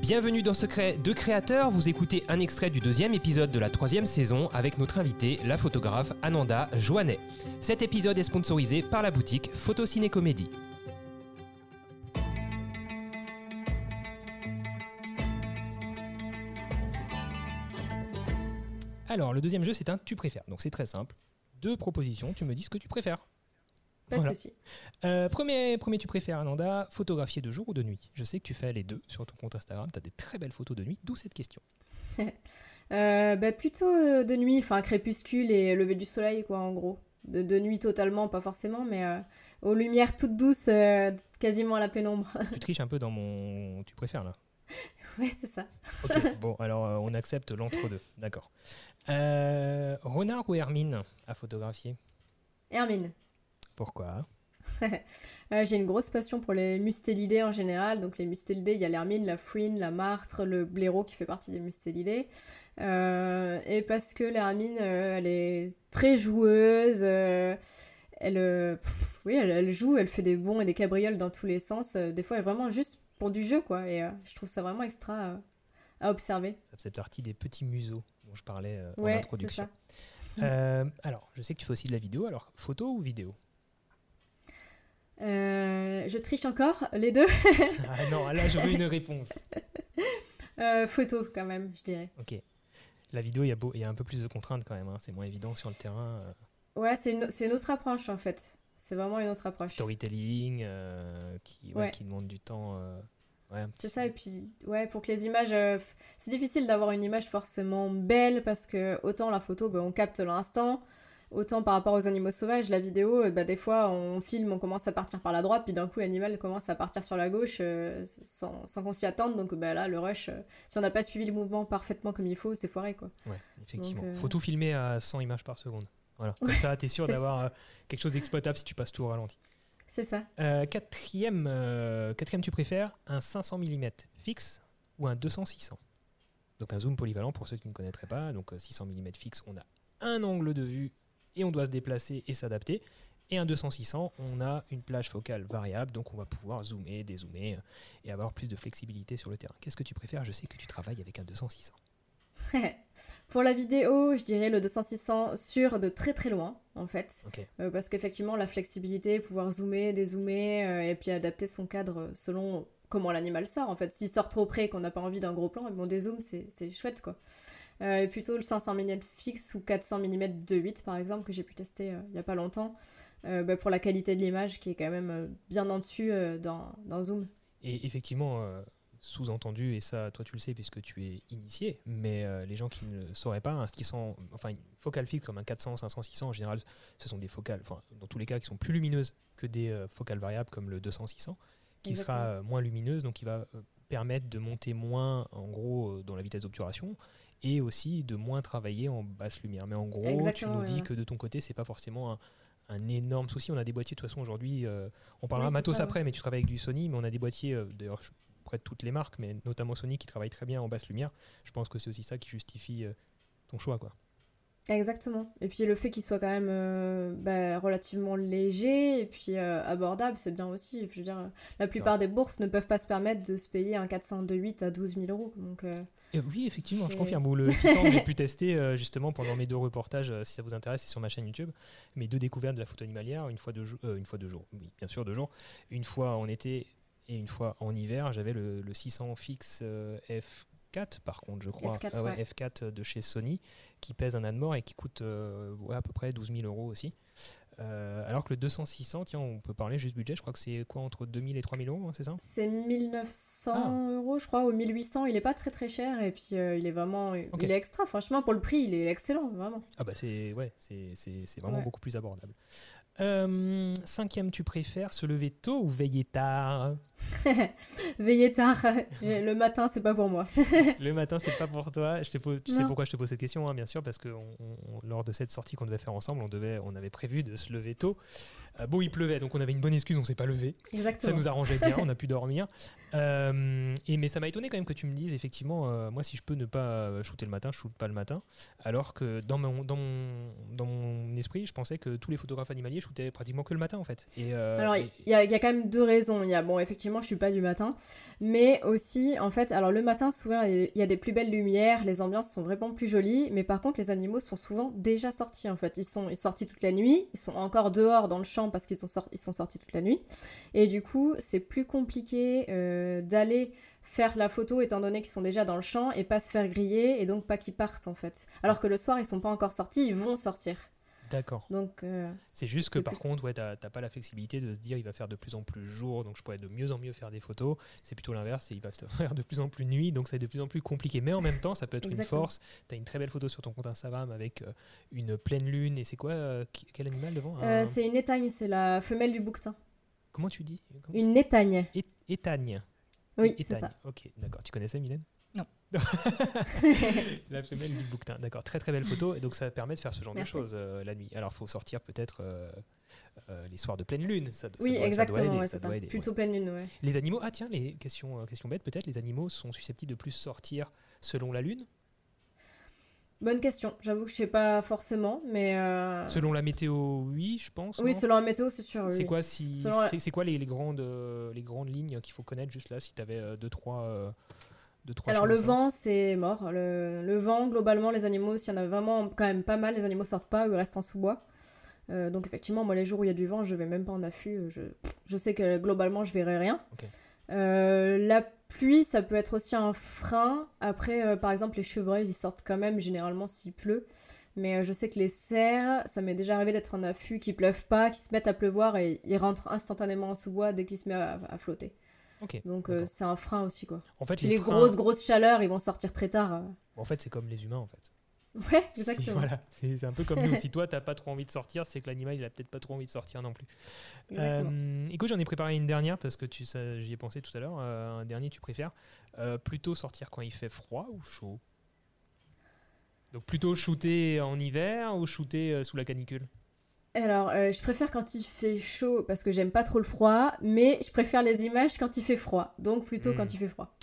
Bienvenue dans Secret de Créateur, vous écoutez un extrait du deuxième épisode de la troisième saison avec notre invitée, la photographe Ananda Joannet. Cet épisode est sponsorisé par la boutique Photo Ciné Comédie. Alors, le deuxième jeu, c'est un tu préfères. Donc, c'est très simple. Deux propositions, tu me dis ce que tu préfères. Pas Voilà. de souci. Euh, premier, premier tu préfères, Ananda, photographier de jour ou de nuit? Je sais que tu fais les deux sur ton compte Instagram, tu as des très belles photos de nuit, d'où cette question. Euh, bah, plutôt euh, de nuit, enfin crépuscule et lever du soleil, quoi, en gros. De, de nuit totalement, pas forcément, mais euh, aux lumières toutes douces, quasiment à la pénombre. tu triches un peu dans mon tu préfères là? ouais, c'est ça. Ok, bon, alors on accepte l'entre-deux, d'accord. Renard ou Hermine à photographier? Hermine. Pourquoi Euh, J'ai une grosse passion pour les mustélidés en général. Donc les mustélidés, il y a l'hermine, la fouine, la martre, le blaireau qui fait partie des mustélidés. Euh, et parce que l'hermine, euh, elle est très joueuse. elle, pff, oui, elle, elle joue, elle fait des bonds et des cabrioles dans tous les sens. des fois, elle est vraiment juste pour du jeu, quoi. Et je trouve ça vraiment extra à observer. Ça faisait partie des petits museaux dont je parlais en Ouais, c'est introduction. alors, je sais que tu fais aussi de la vidéo, alors photo ou vidéo? Euh, je triche encore, les deux. Ah non, là je veux une réponse. Euh, photo, quand même, je dirais. Ok. La vidéo, il y, a beau- il y a un peu plus de contraintes quand même, hein, c'est moins évident sur le terrain. euh, Ouais, c'est une, autre approche, en fait. C'est vraiment une autre approche. storytelling qui, ouais, Ouais. qui demande du temps. ouais, C'est ça, et puis, ouais, pour que les images. c'est difficile d'avoir une image forcément belle parce que autant la photo, bah, on capte l'instant, autant par rapport aux animaux sauvages, la vidéo, euh, bah, des fois on filme, on commence à partir par la droite, puis d'un coup l'animal commence à partir sur la gauche euh, sans, sans qu'on s'y attende, donc bah, là, le rush, euh, si on n'a pas suivi le mouvement parfaitement comme il faut, c'est foiré quoi. Ouais, effectivement. Donc, Faut tout filmer à 100 images par seconde. Voilà. Comme ça, tu es sûr d'avoir quelque chose d'exploitable si tu passes tout au ralenti. C'est ça. Quatrième, quatrième, tu préfères un 500 mm fixe ou un 200-600 Donc un zoom polyvalent pour ceux qui ne connaîtraient pas. Donc euh, 600 mm fixe, on a un angle de vue et on doit se déplacer et s'adapter. Et un 200-600, on a une plage focale variable, donc on va pouvoir zoomer, dézoomer euh, et avoir plus de flexibilité sur le terrain. Qu'est-ce que tu préfères? Je sais que tu travailles avec un 200-600. Pour la vidéo, je dirais le 200-600 sur de très très loin, en fait. Ok. Euh, parce qu'effectivement, la flexibilité, pouvoir zoomer, dézoomer, euh, et puis adapter son cadre selon comment l'animal sort. En fait, s'il sort trop près et qu'on n'a pas envie d'un gros plan, bon, des zooms, c'est chouette, quoi. Euh, et plutôt le 500 mm fixe ou 400 mm de 8, par exemple, que j'ai pu tester euh, il n'y a pas longtemps, euh, bah, pour la qualité de l'image qui est quand même bien en dessus dans, dans Zoom. Et effectivement, sous-entendu, et ça, toi tu le sais puisque tu es initié, mais les gens qui ne sauraient pas, hein, qui sont, enfin, focale fixe comme un 400, 500, 600, en général, ce sont des focales, enfin, dans tous les cas, qui sont plus lumineuses que des focales variables comme le 200, 600, qui Exactement. sera euh, moins lumineuse, donc qui va euh, permettre de monter moins, en gros, euh, dans la vitesse d'obturation, et aussi de moins travailler en basse lumière. Mais en gros, Exactement, tu nous dis ouais. que de ton côté, c'est pas forcément un, un énorme souci. On a des boîtiers, de toute façon, aujourd'hui, euh, on parlera Oui, matos ça, ouais. après, mais tu travailles avec du Sony, mais on a des boîtiers, euh, d'ailleurs, près de toutes les marques, mais notamment Sony qui travaille très bien en basse lumière. Je pense que c'est aussi ça qui justifie euh, ton choix, quoi. Exactement. Et puis le fait qu'il soit quand même euh, bah, relativement léger et puis euh, abordable, c'est bien aussi. Je veux dire, euh, la plupart des bourses ne peuvent pas se permettre de se payer un 400 de 8 à 12 000 euros. Donc, euh, oui, effectivement, je confirme. Ou le 600 que j'ai pu tester justement pendant mes deux reportages, si ça vous intéresse, c'est sur ma chaîne YouTube. Mes deux découvertes de la photo animalière, une fois de jour, une fois de jour, oui, bien sûr, deux jours. Une fois en été et une fois en hiver, j'avais le, le 600 fixe euh, F4, par contre, je crois. F4, Ah ouais, ouais. F4 de chez Sony, qui pèse un âne mort et qui coûte euh, ouais, à peu près 12 000 euros aussi. Euh, alors que le 200-600, tiens, on peut parler juste budget, je crois que c'est quoi entre 2000 et 3000 euros, hein, c'est ça? C'est 1900 Ah. euros, je crois, ou 1800. Il est pas très très cher et puis euh, il est vraiment. Il est extra, franchement, pour le prix, il est excellent, vraiment. Ah bah c'est ouais, c'est vraiment beaucoup plus abordable. Euh, cinquième, tu préfères se lever tôt ou veiller tard Veiller tard, le matin, c'est pas pour moi. Le matin, c'est pas pour toi. Je pose, tu sais pourquoi je te pose cette question, hein, bien sûr, parce que on- on- lors de cette sortie qu'on devait faire ensemble, on, devait, on avait prévu de se lever tôt. Euh, bon, il pleuvait, donc on avait une bonne excuse, on s'est pas levé. Ça Exactement. nous arrangeait bien, on a pu dormir. Euh, et, mais ça m'a étonné quand même que tu me dises, effectivement, euh, moi, si je peux ne pas shooter le matin, je shoote pas le matin. Alors que dans mon, dans mon, dans mon esprit, je pensais que tous les photographes animaliers shootaient pratiquement que le matin, en fait. Et, euh, alors, il y, a, y, a quand même deux raisons. Il y a, bon, effectivement, je suis pas du matin. Mais aussi, en fait, alors le matin, souvent, il y a des plus belles lumières, les ambiances sont vraiment plus jolies. Mais par contre, les animaux sont souvent déjà sortis, en fait. Ils sont, ils sont sortis toute la nuit. Ils sont encore dehors dans le champ parce qu'ils sont, ils sont sortis toute la nuit. Et du coup, c'est plus compliqué d'aller faire la photo étant donné qu'ils sont déjà dans le champ et pas se faire griller et donc pas qu'ils partent en fait. Alors que le soir ils sont pas encore sortis, ils vont sortir. D'accord. Donc euh, c'est juste que par contre ouais t'as pas la flexibilité de se dire il va faire de plus en plus jour donc je pourrais de mieux en mieux faire des photos. C'est plutôt l'inverse, il va faire de plus en plus nuit donc c'est de plus en plus compliqué. Mais en même temps ça peut être une force. T'as une très belle photo sur ton compte Instagram avec euh, une pleine lune et c'est quoi euh, quel animal devant C'est une étagne, c'est la femelle du bouquetin. Comment tu dis Une étagne. étagne. Oui, c'est ça. Ok, d'accord. Tu connaissais Mylène? Non. la femelle du bouquetin. D'accord, très très belle photo. Et donc ça permet de faire ce genre de choses euh, la nuit. Alors il faut sortir peut-être euh, euh, les soirs de pleine lune. Ça, oui, doit, exactement. Ça doit aider, Plutôt pleine lune, ouais. Les animaux, ah tiens, les questions, questions bêtes peut-être. Les animaux sont susceptibles de plus sortir selon la lune? Bonne question. J'avoue que je sais pas forcément, mais. Euh, selon la météo, oui, je pense. Oui, selon la météo, c'est sûr. C'est quoi, si... c'est quoi les, les, grandes, euh, les grandes lignes qu'il faut connaître juste là, si tu avais euh, deux, trois. deux, trois Alors, le vent, c'est mort. Le, le, vent, globalement, les animaux, s'il y en a vraiment quand même pas mal, les animaux sortent pas ou ils restent en sous-bois. donc, effectivement, moi, les jours où il y a du vent, je vais même pas en affût. Je, je sais que globalement, je verrai rien. la pluie, ça peut être aussi un frein. Après, euh, par exemple, les chevreuils, ils sortent quand même généralement s'il pleut. Mais euh, je sais que les cerfs, ça m'est déjà arrivé d'être en affût, qui pleuvent pas, qui se mettent à pleuvoir et ils rentrent instantanément en sous-bois dès qu'ils se mettent à, flotter. Donc euh, c'est un frein aussi quoi. En fait, les, grosses grosses chaleurs, ils vont sortir très tard. En fait, c'est comme les humains en fait. Ouais, exactement. voilà, c'est un peu comme nous. si toi, t'as pas trop envie de sortir, c'est que l'animal, il a peut-être pas trop envie de sortir non plus. Euh, écoute, j'en ai préparé une dernière parce que tu, j'y ai pensé tout à l'heure. Euh, un dernier, tu préfères euh, plutôt sortir quand il fait froid ou chaud? Donc plutôt shooter en hiver ou shooter sous la canicule? Alors, je préfère quand il fait chaud parce que j'aime pas trop le froid, mais je préfère les images quand il fait froid, donc plutôt quand hmm. il fait froid.